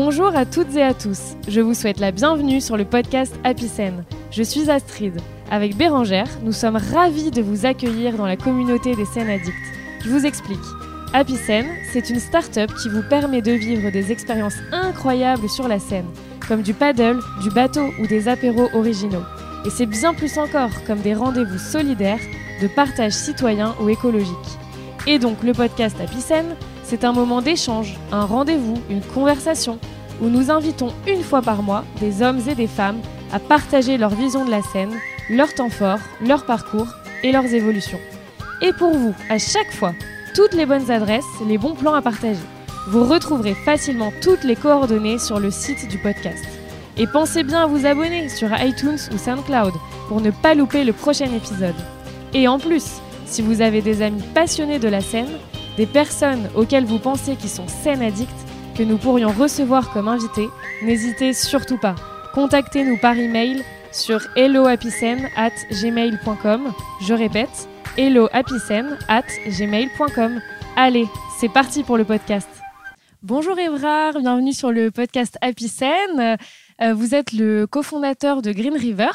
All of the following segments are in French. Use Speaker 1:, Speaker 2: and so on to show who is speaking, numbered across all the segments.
Speaker 1: Bonjour à toutes et à tous. Je vous souhaite la bienvenue sur le podcast Happy Je suis Astrid. Avec Bérangère, nous sommes ravis de vous accueillir dans la communauté des scènes addictes. Je vous explique. Happy c'est une start-up qui vous permet de vivre des expériences incroyables sur la scène, comme du paddle, du bateau ou des apéros originaux. Et c'est bien plus encore, comme des rendez-vous solidaires, de partage citoyen ou écologique. Et donc le podcast Happy c'est un moment d'échange, un rendez-vous, une conversation, où nous invitons une fois par mois des hommes et des femmes à partager leur vision de la scène, leur temps fort, leur parcours et leurs évolutions. Et pour vous, à chaque fois, toutes les bonnes adresses, les bons plans à partager. Vous retrouverez facilement toutes les coordonnées sur le site du podcast. Et pensez bien à vous abonner sur iTunes ou SoundCloud pour ne pas louper le prochain épisode. Et en plus, si vous avez des amis passionnés de la scène, des personnes auxquelles vous pensez qui sont scène addicts, que nous pourrions recevoir comme invités, n'hésitez surtout pas. Contactez-nous par email sur hellohappycen@gmail.com. Je répète, hellohappycen@gmail.com. Allez, c'est parti pour le podcast. Bonjour Évrard, bienvenue sur le podcast Happy euh, vous êtes le cofondateur de Green River.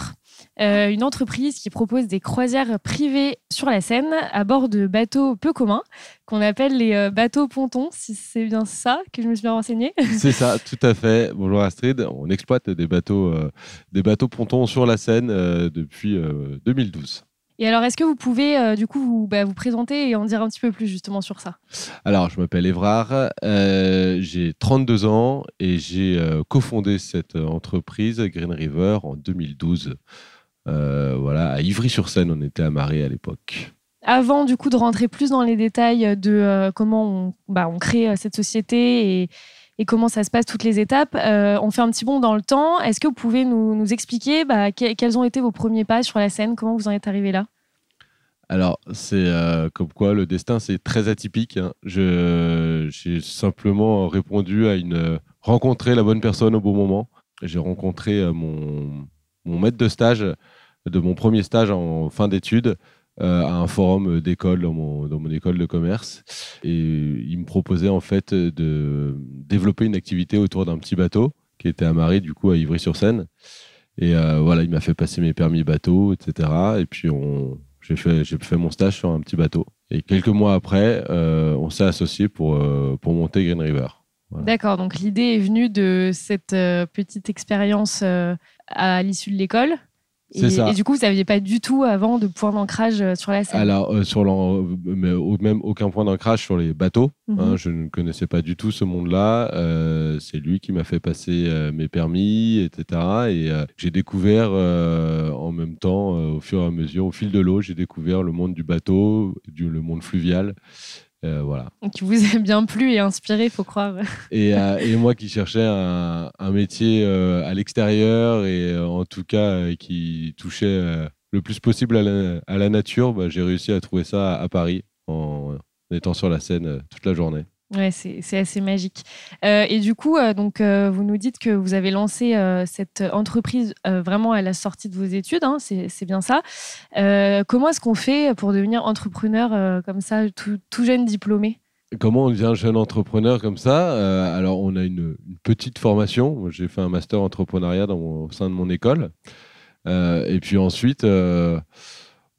Speaker 1: Euh, une entreprise qui propose des croisières privées sur la Seine à bord de bateaux peu communs qu'on appelle les euh, bateaux pontons, si c'est bien ça que je me suis bien renseigné.
Speaker 2: C'est ça, tout à fait. Bonjour Astrid, on exploite des bateaux, euh, des bateaux pontons sur la Seine depuis 2012.
Speaker 1: Et alors, est-ce que vous pouvez du coup vous, bah, vous, présenter et en dire un petit peu plus justement sur ça?
Speaker 2: Alors, je m'appelle Évrard, j'ai 32 ans et j'ai cofondé cette entreprise Green River en 2012. Euh, voilà, à Ivry-sur-Seine, on était à Marais à l'époque.
Speaker 1: Avant du coup de rentrer plus dans les détails de euh, comment on, bah, on crée euh, cette société et, comment ça se passe toutes les étapes, on fait un petit bond dans le temps. Est-ce que vous pouvez nous, expliquer bah, quels ont été vos premiers pas sur la scène? Comment vous en êtes arrivé là?
Speaker 2: Alors, c'est comme quoi le destin, c'est très atypique. Hein. j'ai simplement répondu à une rencontrer la bonne personne au bon moment. J'ai rencontré mon, mon maître de stage de mon premier stage en fin d'études euh, à un forum d'école dans mon, dans mon école de commerce. Et il me proposait en fait de développer une activité autour d'un petit bateau qui était amarré du coup à Ivry-sur-Seine. Et euh, voilà, il m'a fait passer mes permis bateau, etc. Et puis j'ai fait, fait mon stage sur un petit bateau. Et quelques mois après, euh, on s'est associé pour, pour monter Green River.
Speaker 1: D'accord, donc l'idée est venue de cette petite expérience à l'issue de l'école et, du coup, vous n'aviez pas du tout avant de point d'ancrage euh, sur la Seine
Speaker 2: Alors, euh, sur même aucun point d'ancrage sur les bateaux. Hein, mhm. je ne connaissais pas du tout ce monde-là. Euh, c'est lui qui m'a fait passer mes permis, etc. Et j'ai découvert en même temps, au fur et à mesure, au fil de l'eau, j'ai découvert le monde du bateau, du, le monde fluvial. Euh, voilà.
Speaker 1: Qui vous a bien plu et inspiré, faut croire.
Speaker 2: et, euh, et, moi qui cherchais un, un métier euh, à l'extérieur et en tout cas qui touchait le plus possible à la, à la nature, bah, j'ai réussi à trouver ça à, Paris en étant sur la scène toute la journée.
Speaker 1: Ouais, c'est assez magique. Euh, et du coup, euh, donc, euh, vous nous dites que vous avez lancé cette entreprise vraiment à la sortie de vos études, hein, c'est bien ça. comment est-ce qu'on fait pour devenir entrepreneur comme ça, tout, jeune diplômé?
Speaker 2: Comment on devient jeune entrepreneur comme ça? Alors, on a une, petite formation. J'ai fait un master entrepreneuriat au sein de mon école. et puis ensuite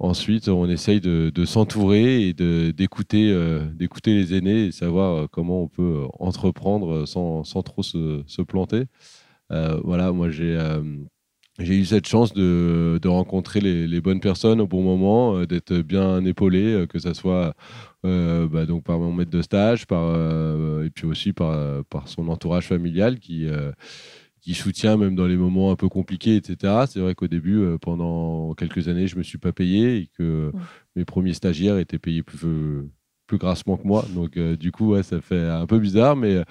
Speaker 2: Ensuite, on essaye de, s'entourer et d'écouter euh, les aînés et savoir euh, comment on peut euh, entreprendre sans, trop se, planter. voilà, moi j'ai eu cette chance de, rencontrer les, bonnes personnes au bon moment, d'être bien épaulé, que ce soit bah, donc par mon maître de stage, et puis aussi par, par son entourage familial qui, qui soutient même dans les moments un peu compliqués, etc. C'est vrai qu'au début, euh, pendant quelques années, je me suis pas payé et que mes premiers stagiaires étaient payés plus, plus grassement que moi. Donc, euh, du coup, ça fait un peu bizarre, mais euh,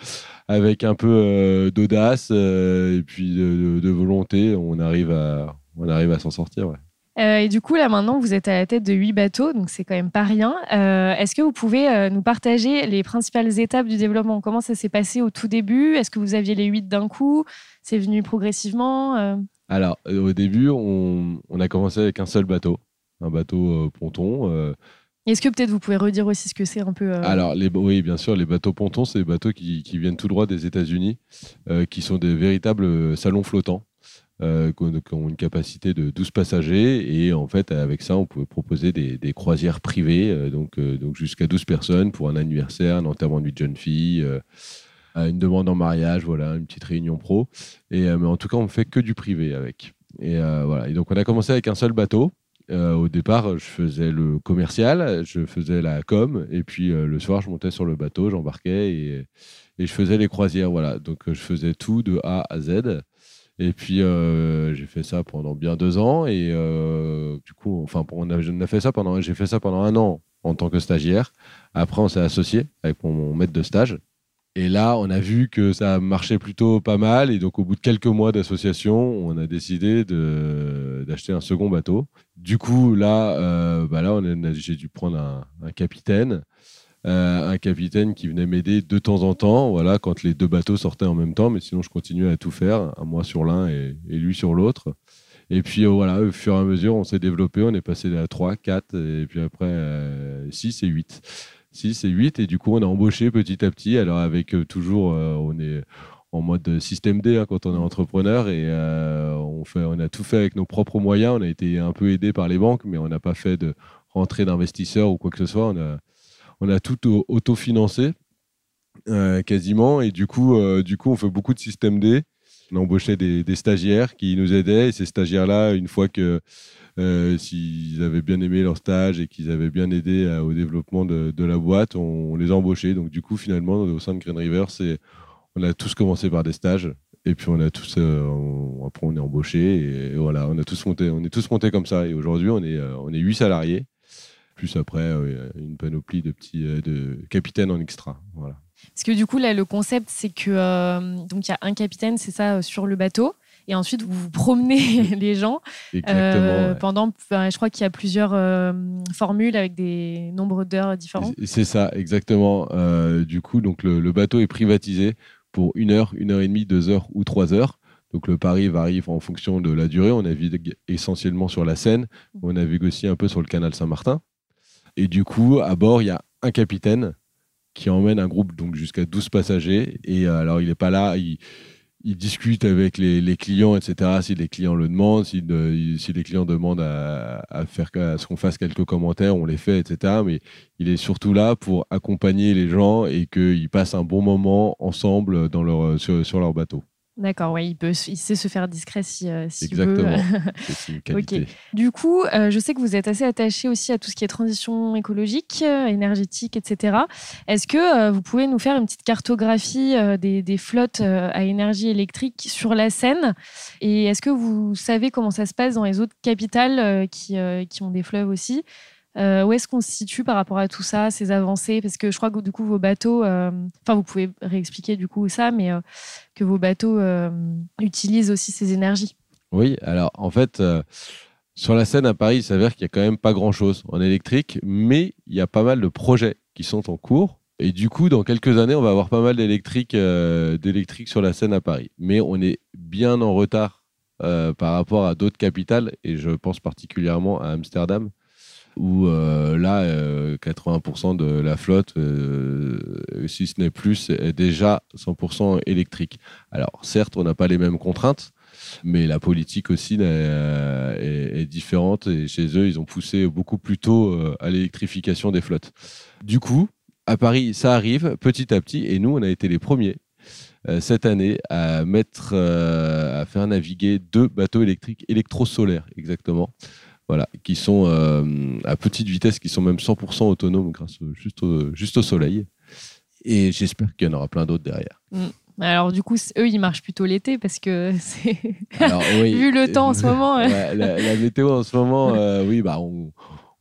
Speaker 2: avec un peu d'audace et puis de, volonté, on arrive à, on arrive à s'en sortir.
Speaker 1: Et du coup, là maintenant, vous êtes à la tête de huit bateaux, donc c'est quand même pas rien. Est-ce que vous pouvez nous partager les principales étapes du développement? Comment ça s'est passé au tout début? Est-ce que vous aviez les huit d'un coup? C'est venu progressivement euh?
Speaker 2: Alors, euh, au début, on, a commencé avec un seul bateau, un bateau euh, ponton.
Speaker 1: Est-ce que peut-être vous pouvez redire aussi ce que c'est un peu
Speaker 2: Alors, les, oui, bien sûr, les bateaux pontons, c'est des bateaux qui, qui, viennent tout droit des États-Unis, qui sont des véritables salons flottants. Euh, qui ont une capacité de 12 passagers. Et en fait, avec ça, on pouvait proposer des, croisières privées, euh, donc, euh, donc jusqu'à 12 personnes pour un anniversaire, un enterrement de jeune fille, une demande en mariage, voilà, une petite réunion pro. Et, mais en tout cas, on ne fait que du privé avec. Et, voilà. et donc, on a commencé avec un seul bateau. au départ, je faisais le commercial, je faisais la com, et puis le soir, je montais sur le bateau, j'embarquais et, et, je faisais les croisières. Voilà. Donc, je faisais tout de A à Z. Et puis, euh, j'ai fait ça pendant bien deux ans. Et euh, du coup, enfin, on a, fait ça pendant, j'ai fait ça pendant un an en tant que stagiaire. Après, on s'est associé avec mon, maître de stage. Et là, on a vu que ça marchait plutôt pas mal. Et donc, au bout de quelques mois d'association, on a décidé d'acheter un second bateau. Du coup, là, euh, bah là j'ai dû prendre un, un capitaine. Euh, un capitaine qui venait m'aider de temps en temps, voilà, quand les deux bateaux sortaient en même temps, mais sinon je continuais à tout faire, moi sur l'un et, lui sur l'autre. Et puis euh, voilà, au fur et à mesure, on s'est développé, on est passé à 3, 4, et puis après 6 euh, et 8. 6 et 8, et du coup on a embauché petit à petit, alors avec toujours, on est en mode système D hein, quand on est entrepreneur et on, fait, on a tout fait avec nos propres moyens. On a été un peu aidé par les banques, mais on n'a pas fait de rentrée d'investisseurs ou quoi que ce soit. On a tout autofinancé euh, quasiment. Et du coup, euh, du coup, on fait beaucoup de système D. On embauchait des, stagiaires qui nous aidaient. Et ces stagiaires-là, une fois que euh, s'ils avaient bien aimé leur stage et qu'ils avaient bien aidé au développement de, la boîte, on, les a embauchés. Donc du coup, finalement, au sein de Green River, c'est, on a tous commencé par des stages. Et puis on a tous, après on est embauché et, voilà, on a tous monté, on est tous montés comme ça. Et aujourd'hui, on est, on est 8 salariés plus après euh, une panoplie de petits euh, de capitaines en extra. Voilà.
Speaker 1: Parce que du coup, là, le concept, c'est que euh, donc il y a un capitaine, c'est ça, sur le bateau. Et ensuite, vous vous promenez les gens
Speaker 2: Exactement,
Speaker 1: pendant. je crois qu'il y a plusieurs formules avec des nombres d'heures différents.
Speaker 2: C'est ça, exactement. du coup, donc le, bateau est privatisé pour une heure, une heure et demie, deux heures ou trois heures. Donc le pari varie en fonction de la durée. On navigue essentiellement sur la Seine. Mmh. On navigue aussi un peu sur le canal Saint-Martin. Et du coup, à bord, il y a un capitaine qui emmène un groupe donc jusqu'à 12 passagers. Et euh, alors, il n'est pas là, il, discute avec les, clients, etc. Si les clients le demandent, si, les clients demandent à, faire ce qu'on fasse quelques commentaires, on les fait, etc. Mais il est surtout là pour accompagner les gens et qu'ils passent un bon moment ensemble sur leur bateau.
Speaker 1: D'accord, ouais, il, peut, il sait se faire discret si, euh,
Speaker 2: Exactement. C'est une qualité.
Speaker 1: Du coup, euh, je sais que vous êtes assez attaché aussi à tout ce qui est transition écologique, euh, énergétique, etc. Est-ce que vous pouvez nous faire une petite cartographie des, des, flottes à énergie électrique sur la Seine? Et est-ce que vous savez comment ça se passe dans les autres capitales qui, qui ont des fleuves aussi? Euh, où est-ce qu'on se situe par rapport à tout ça, ces avancées? Parce que je crois que du coup, vos bateaux, euh, enfin, vous pouvez réexpliquer du coup ça, mais euh, que vos bateaux utilisent aussi ces énergies.
Speaker 2: Oui, alors en fait, sur la scène à Paris, il s'avère qu'il n'y a quand même pas grand-chose en électrique, mais il y a pas mal de projets qui sont en cours. Et du coup, dans quelques années, on va avoir pas mal d'électrique d'électrique sur la scène à Paris. Mais on est bien en retard par rapport à d'autres capitales, et je pense particulièrement à Amsterdam où euh, là, 80% euh, de la flotte, euh, si ce n'est plus, est déjà 100% électrique. Alors, certes, on n'a pas les mêmes contraintes, mais la politique aussi est, différente et chez eux, ils ont poussé beaucoup plus tôt à l'électrification des flottes. Du coup, à Paris, ça arrive petit à petit et nous, on a été les premiers cette année à mettre, à faire naviguer deux bateaux électriques électro-solaires, exactement voilà, qui sont euh, à petite vitesse, qui sont même 100% autonomes grâce juste, au, juste au soleil. Et j'espère qu'il y en aura plein d'autres derrière.
Speaker 1: Mm. Alors du coup, eux, ils marchent plutôt l'été parce que c'est vu le temps en ce moment.
Speaker 2: la, météo en ce moment, euh, oui, bah on,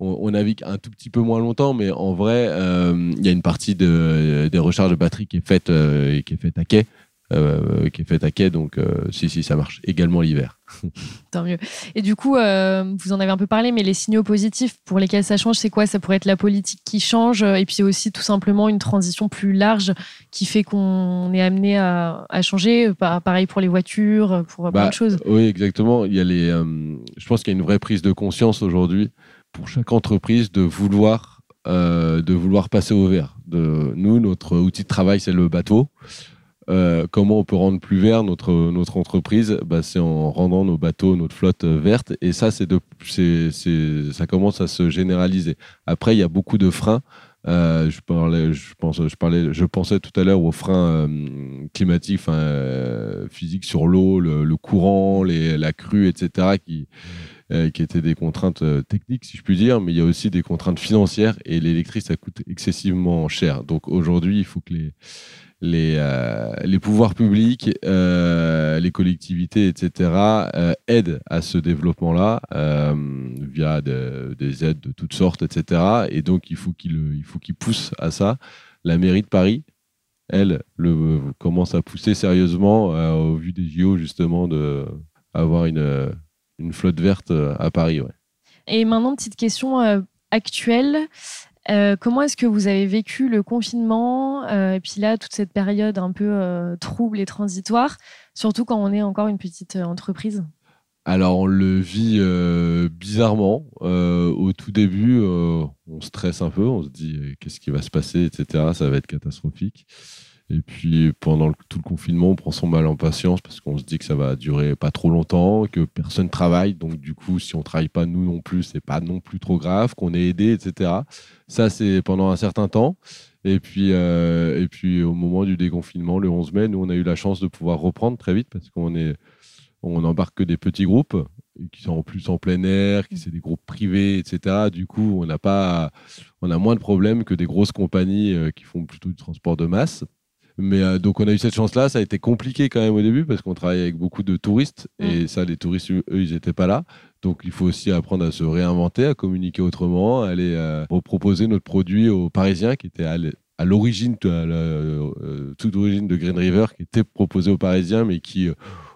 Speaker 2: on, navigue un tout petit peu moins longtemps, mais en vrai, euh, il y a une partie de, des recharges de batterie qui est faite qui est faite à quai. Euh, qui est faite à quai. Donc, euh, si, si, ça marche également l'hiver.
Speaker 1: Tant mieux. Et du coup, euh, vous en avez un peu parlé, mais les signaux positifs pour lesquels ça change, c'est quoi? Ça pourrait être la politique qui change et puis aussi tout simplement une transition plus large qui fait qu'on est amené à, changer. Pareil pour les voitures, pour plein bah, de choses.
Speaker 2: Oui, exactement. Il y a les, je pense qu'il y a une vraie prise de conscience aujourd'hui pour chaque entreprise de vouloir de vouloir passer au vert. De, nous, notre outil de travail, c'est le bateau. Comment on peut rendre plus vert notre, entreprise? Bah, C'est en rendant nos bateaux, notre flotte verte. Et ça, c'est ça commence à se généraliser. Après, il y a beaucoup de freins. Euh, je, parlais, je, pensais tout à l'heure aux freins euh, climatiques, euh, physiques sur l'eau, le, courant, la crue, etc., qui, qui étaient des contraintes techniques, si je puis dire, mais il y a aussi des contraintes financières et l'électrique, ça coûte excessivement cher. Donc aujourd'hui, il faut que les, les, euh, les pouvoirs publics, euh, les collectivités, etc., euh, aident à ce développement-là via des aides de toutes sortes, etc. Et donc, il faut qu'ils qu poussent à ça. La mairie de Paris, elle, le, commence à pousser sérieusement au vu des JO, justement, d'avoir une, une flotte verte à Paris.
Speaker 1: Et maintenant, petite question actuelle. Euh, comment est-ce que vous avez vécu le confinement euh, et puis là toute cette période un peu euh, trouble et transitoire, surtout quand on est encore une petite entreprise?
Speaker 2: Alors on le vit bizarrement. au tout début, on stresse un peu, on se dit qu'est-ce qui va se passer, etc. Ça va être catastrophique. Et puis pendant tout le confinement, on prend son mal en patience parce qu'on se dit que ça va durer pas trop longtemps, que personne travaille. Donc du coup, si on travaille pas nous non plus, c'est pas non plus trop grave, qu'on est aidé, etc. Ça, c'est pendant un certain temps. Et puis, euh, et puis au moment du déconfinement, le 11 mai, nous, on a eu la chance de pouvoir reprendre très vite parce qu'on est, on embarque que des petits groupes qui sont en plus en plein air, qui c'est des groupes privés, etc. Du coup, on n'a pas, on a moins de problèmes que des grosses compagnies euh, qui font plutôt du transport de masse. Mais euh, donc on a eu cette chance-là. Ça a été compliqué quand même au début parce qu'on travaillait avec beaucoup de touristes et mm. ça, les touristes, eux, ils n'étaient pas là. Donc il faut aussi apprendre à se réinventer, à communiquer autrement, à aller euh, proposer notre produit aux Parisiens qui étaient à l'origine, euh, toute origine de Green River, qui était proposé aux Parisiens, mais qui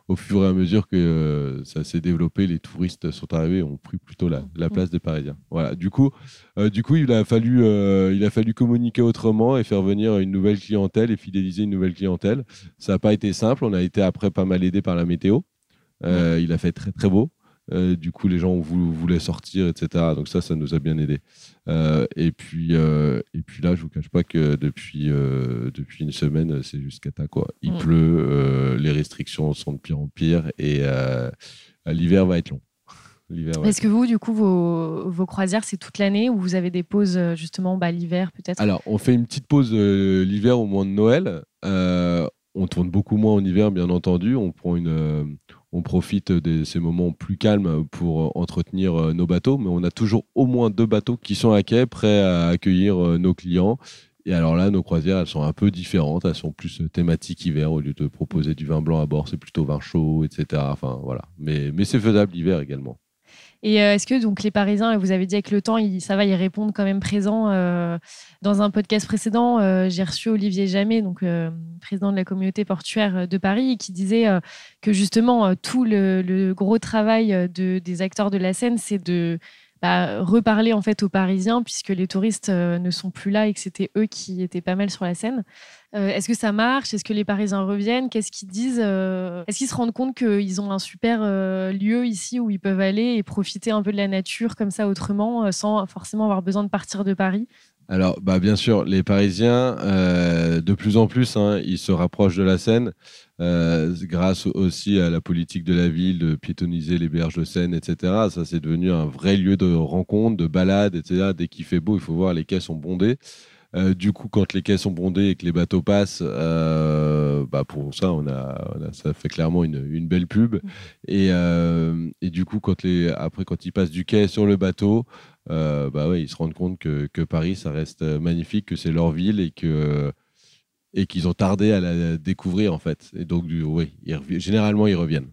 Speaker 2: au fur et à mesure que euh, ça s'est développé, les touristes sont arrivés, ont pris plutôt la, mm. place des Parisiens. Voilà. Du coup, euh, du coup, il a fallu, euh, il a fallu communiquer autrement et faire venir une nouvelle clientèle et fidéliser une nouvelle clientèle. Ça n'a pas été simple. On a été après pas mal aidé par la météo. Il a fait très très beau. Euh, du coup, les gens voulaient sortir, etc. Donc ça, ça nous a bien aidé. Euh, et puis, euh, et puis là, je vous cache pas que depuis depuis une semaine, c'est juste cata quoi. Il mm. pleut, les restrictions sont de pire en pire, et l'hiver va être long.
Speaker 1: Est-ce que vous, du coup, vos, vos croisières, c'est toute l'année ou vous avez des pauses justement bah, l'hiver peut-être?
Speaker 2: Alors, on fait une petite pause l'hiver au mois de Noël. on tourne beaucoup moins en hiver, bien entendu. On prend une on profite de ces moments plus calmes pour entretenir euh, nos bateaux, mais on a toujours au moins deux bateaux qui sont à quai, prêts à accueillir euh, nos clients. Et alors là, nos croisières, elles sont un peu différentes. Elles sont plus euh, thématiques hiver. Au lieu de proposer du vin blanc à bord, c'est plutôt vin chaud, etc. Enfin, voilà. Mais, mais c'est faisable l'hiver également.
Speaker 1: Et euh, est-ce que donc les Parisiens, vous avez dit avec le temps, ça va, ils répondent quand même présents. Euh, dans un podcast précédent, euh, j'ai reçu Olivier Jamet, donc président de la communauté portuaire de Paris, qui disait que justement tout le, gros travail des acteurs de la scène, c'est de bah, reparler en fait aux Parisiens, puisque les touristes ne sont plus là et que c'était eux qui étaient pas mal sur la scène. Euh, est-ce que ça marche? Est-ce que les Parisiens reviennent? Qu'est-ce qu'ils disent euh, Est-ce qu'ils se rendent compte qu'ils ont un super euh, lieu ici où ils peuvent aller et profiter un peu de la nature comme ça autrement, sans forcément avoir besoin de partir de Paris?
Speaker 2: Alors, bah, bien sûr, les Parisiens, de plus en plus, hein, ils se rapprochent de la Seine, grâce aussi à la politique de la ville de piétoniser les berges de Seine, etc. Ça, c'est devenu un vrai lieu de rencontre, de balade, etc. Dès qu'il fait beau, il faut voir, les quais sont bondés. Euh, du coup, quand les quais sont bondés et que les bateaux passent, euh, bah pour ça, ça fait clairement une, belle pub. Euh, et, du coup, quand après, quand ils passent du quai sur le bateau, bah ils se rendent compte que, Paris, ça reste magnifique, que c'est leur ville et qu'ils ont tardé à la découvrir en fait. Et donc, généralement, ils reviennent.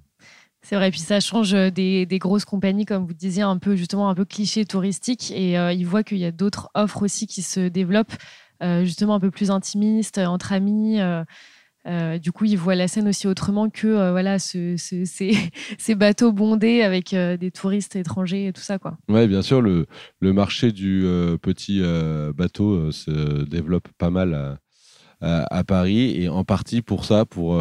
Speaker 1: C'est vrai, puis ça change des, grosses compagnies, comme vous disiez, un peu justement un peu cliché touristique, et euh, ils voient qu'il y a d'autres offres aussi qui se développent, euh, justement un peu plus intimistes, entre amis. Euh, du coup, ils voient la scène aussi autrement que voilà ces, bateaux bondés avec des touristes étrangers et tout ça, quoi.
Speaker 2: Ouais, bien sûr, le marché du petit bateau se développe pas mal à Paris et en partie pour ça, pour,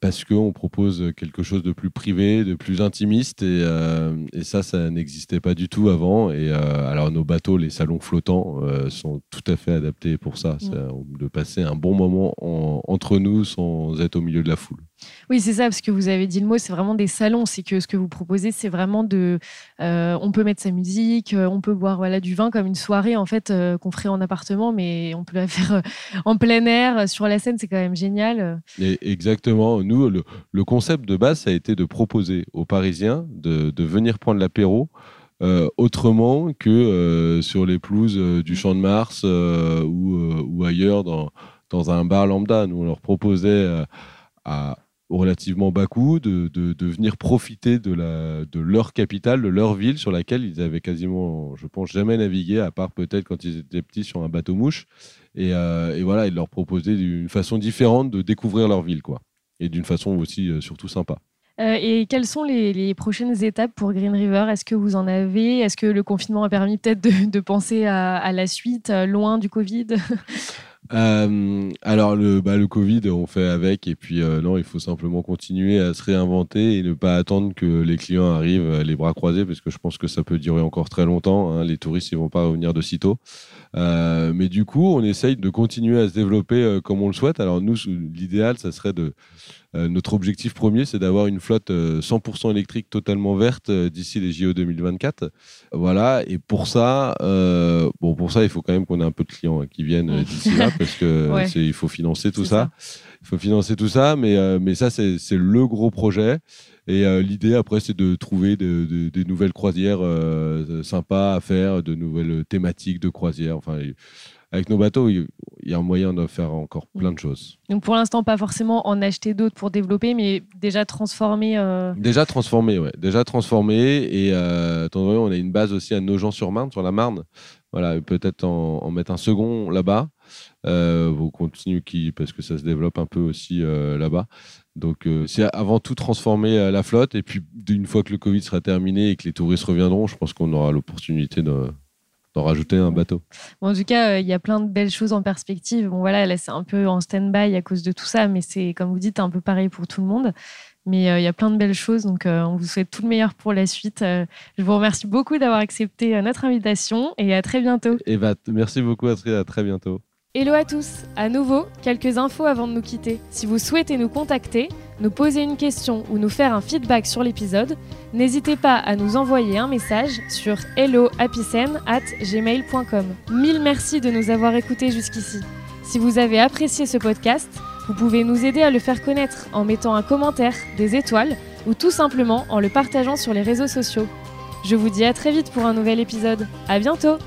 Speaker 2: parce qu'on propose quelque chose de plus privé, de plus intimiste et, et ça, ça n'existait pas du tout avant. Et alors nos bateaux, les salons flottants, sont tout à fait adaptés pour ça, mmh. de passer un bon moment entre nous sans être au milieu de la foule.
Speaker 1: Oui, c'est ça, parce que vous avez dit le mot, c'est vraiment des salons. C'est que ce que vous proposez, c'est vraiment de. Euh, on peut mettre sa musique, euh, on peut boire voilà, du vin comme une soirée, en fait, euh, qu'on ferait en appartement, mais on peut la faire en plein air, sur la scène, c'est quand même génial.
Speaker 2: exactement. Nous, le, concept de base, ça a été de proposer aux Parisiens de, venir prendre l'apéro. autrement que sur les pelouses du Champ de Mars ou, ailleurs dans, dans un bar lambda. Nous, on leur proposait à relativement bas coût, de, de, venir profiter de, la, de leur capitale, de leur ville sur laquelle ils avaient quasiment, je pense, jamais navigué, à part peut-être quand ils étaient petits sur un bateau mouche. Et, euh, et voilà, ils leur proposaient une façon différente de découvrir leur ville, quoi. Et d'une façon aussi euh, surtout sympa.
Speaker 1: Euh, et quelles sont les, les, prochaines étapes pour Green River? Est-ce que vous en avez? Est-ce que le confinement a permis peut-être de, de, penser à, à, la suite, loin du Covid?
Speaker 2: Alors le, bah, le Covid, on fait avec et puis non, il faut simplement continuer à se réinventer et ne pas attendre que les clients arrivent les bras croisés parce que je pense que ça peut durer encore très longtemps. Hein. Les touristes ils vont pas revenir de sitôt. Mais du coup, on essaye de continuer à se développer comme on le souhaite. Alors nous, l'idéal, ça serait de euh, notre objectif premier, c'est d'avoir une flotte 100% euh, électrique totalement verte euh, d'ici les JO 2024. Voilà. Et pour ça, bon, pour ça, il faut quand même qu'on ait un peu de clients hein, qui viennent d'ici là parce que il faut financer tout ça. Il faut financer tout ça, mais, mais ça, c'est le gros projet. Et l'idée après, c'est de trouver des nouvelles croisières sympas à faire, de nouvelles thématiques de croisières. Enfin, avec nos bateaux, il y a un moyen de faire encore mm. plein de choses.
Speaker 1: Donc pour l'instant, pas forcément en acheter d'autres pour développer, mais déjà transformer. Euh,
Speaker 2: déjà transformer, ouais. Déjà transformer. Et euh, on a une base aussi à Nogent-sur-Marne, sur la Marne. Voilà, peut-être en, mettre un second là-bas. Euh, vous continuez qui, parce que ça se développe un peu aussi euh, là-bas. Donc c'est avant tout transformer la flotte. Et puis une fois que le Covid sera terminé et que les touristes reviendront, je pense qu'on aura l'opportunité de d'en rajouter un bateau.
Speaker 1: en tout cas, euh, il y a plein de belles choses en perspective. Bon, voilà, là, c'est un peu en stand-by à cause de tout ça, mais c'est, comme vous dites, un peu pareil pour tout le monde. Mais euh, il y a plein de belles choses, donc euh, on vous souhaite tout le meilleur pour la suite. je vous remercie beaucoup d'avoir accepté notre invitation et à très bientôt.
Speaker 2: Et bah, merci beaucoup, Astrid, à très bientôt.
Speaker 1: Hello à tous À nouveau, quelques infos avant de nous quitter. Si vous souhaitez nous contacter, nous poser une question ou nous faire un feedback sur l'épisode, n'hésitez pas à nous envoyer un message sur helloapicen@gmail.com. Mille merci de nous avoir écoutés jusqu'ici. Si vous avez apprécié ce podcast, vous pouvez nous aider à le faire connaître en mettant un commentaire, des étoiles ou tout simplement en le partageant sur les réseaux sociaux. Je vous dis à très vite pour un nouvel épisode. À bientôt!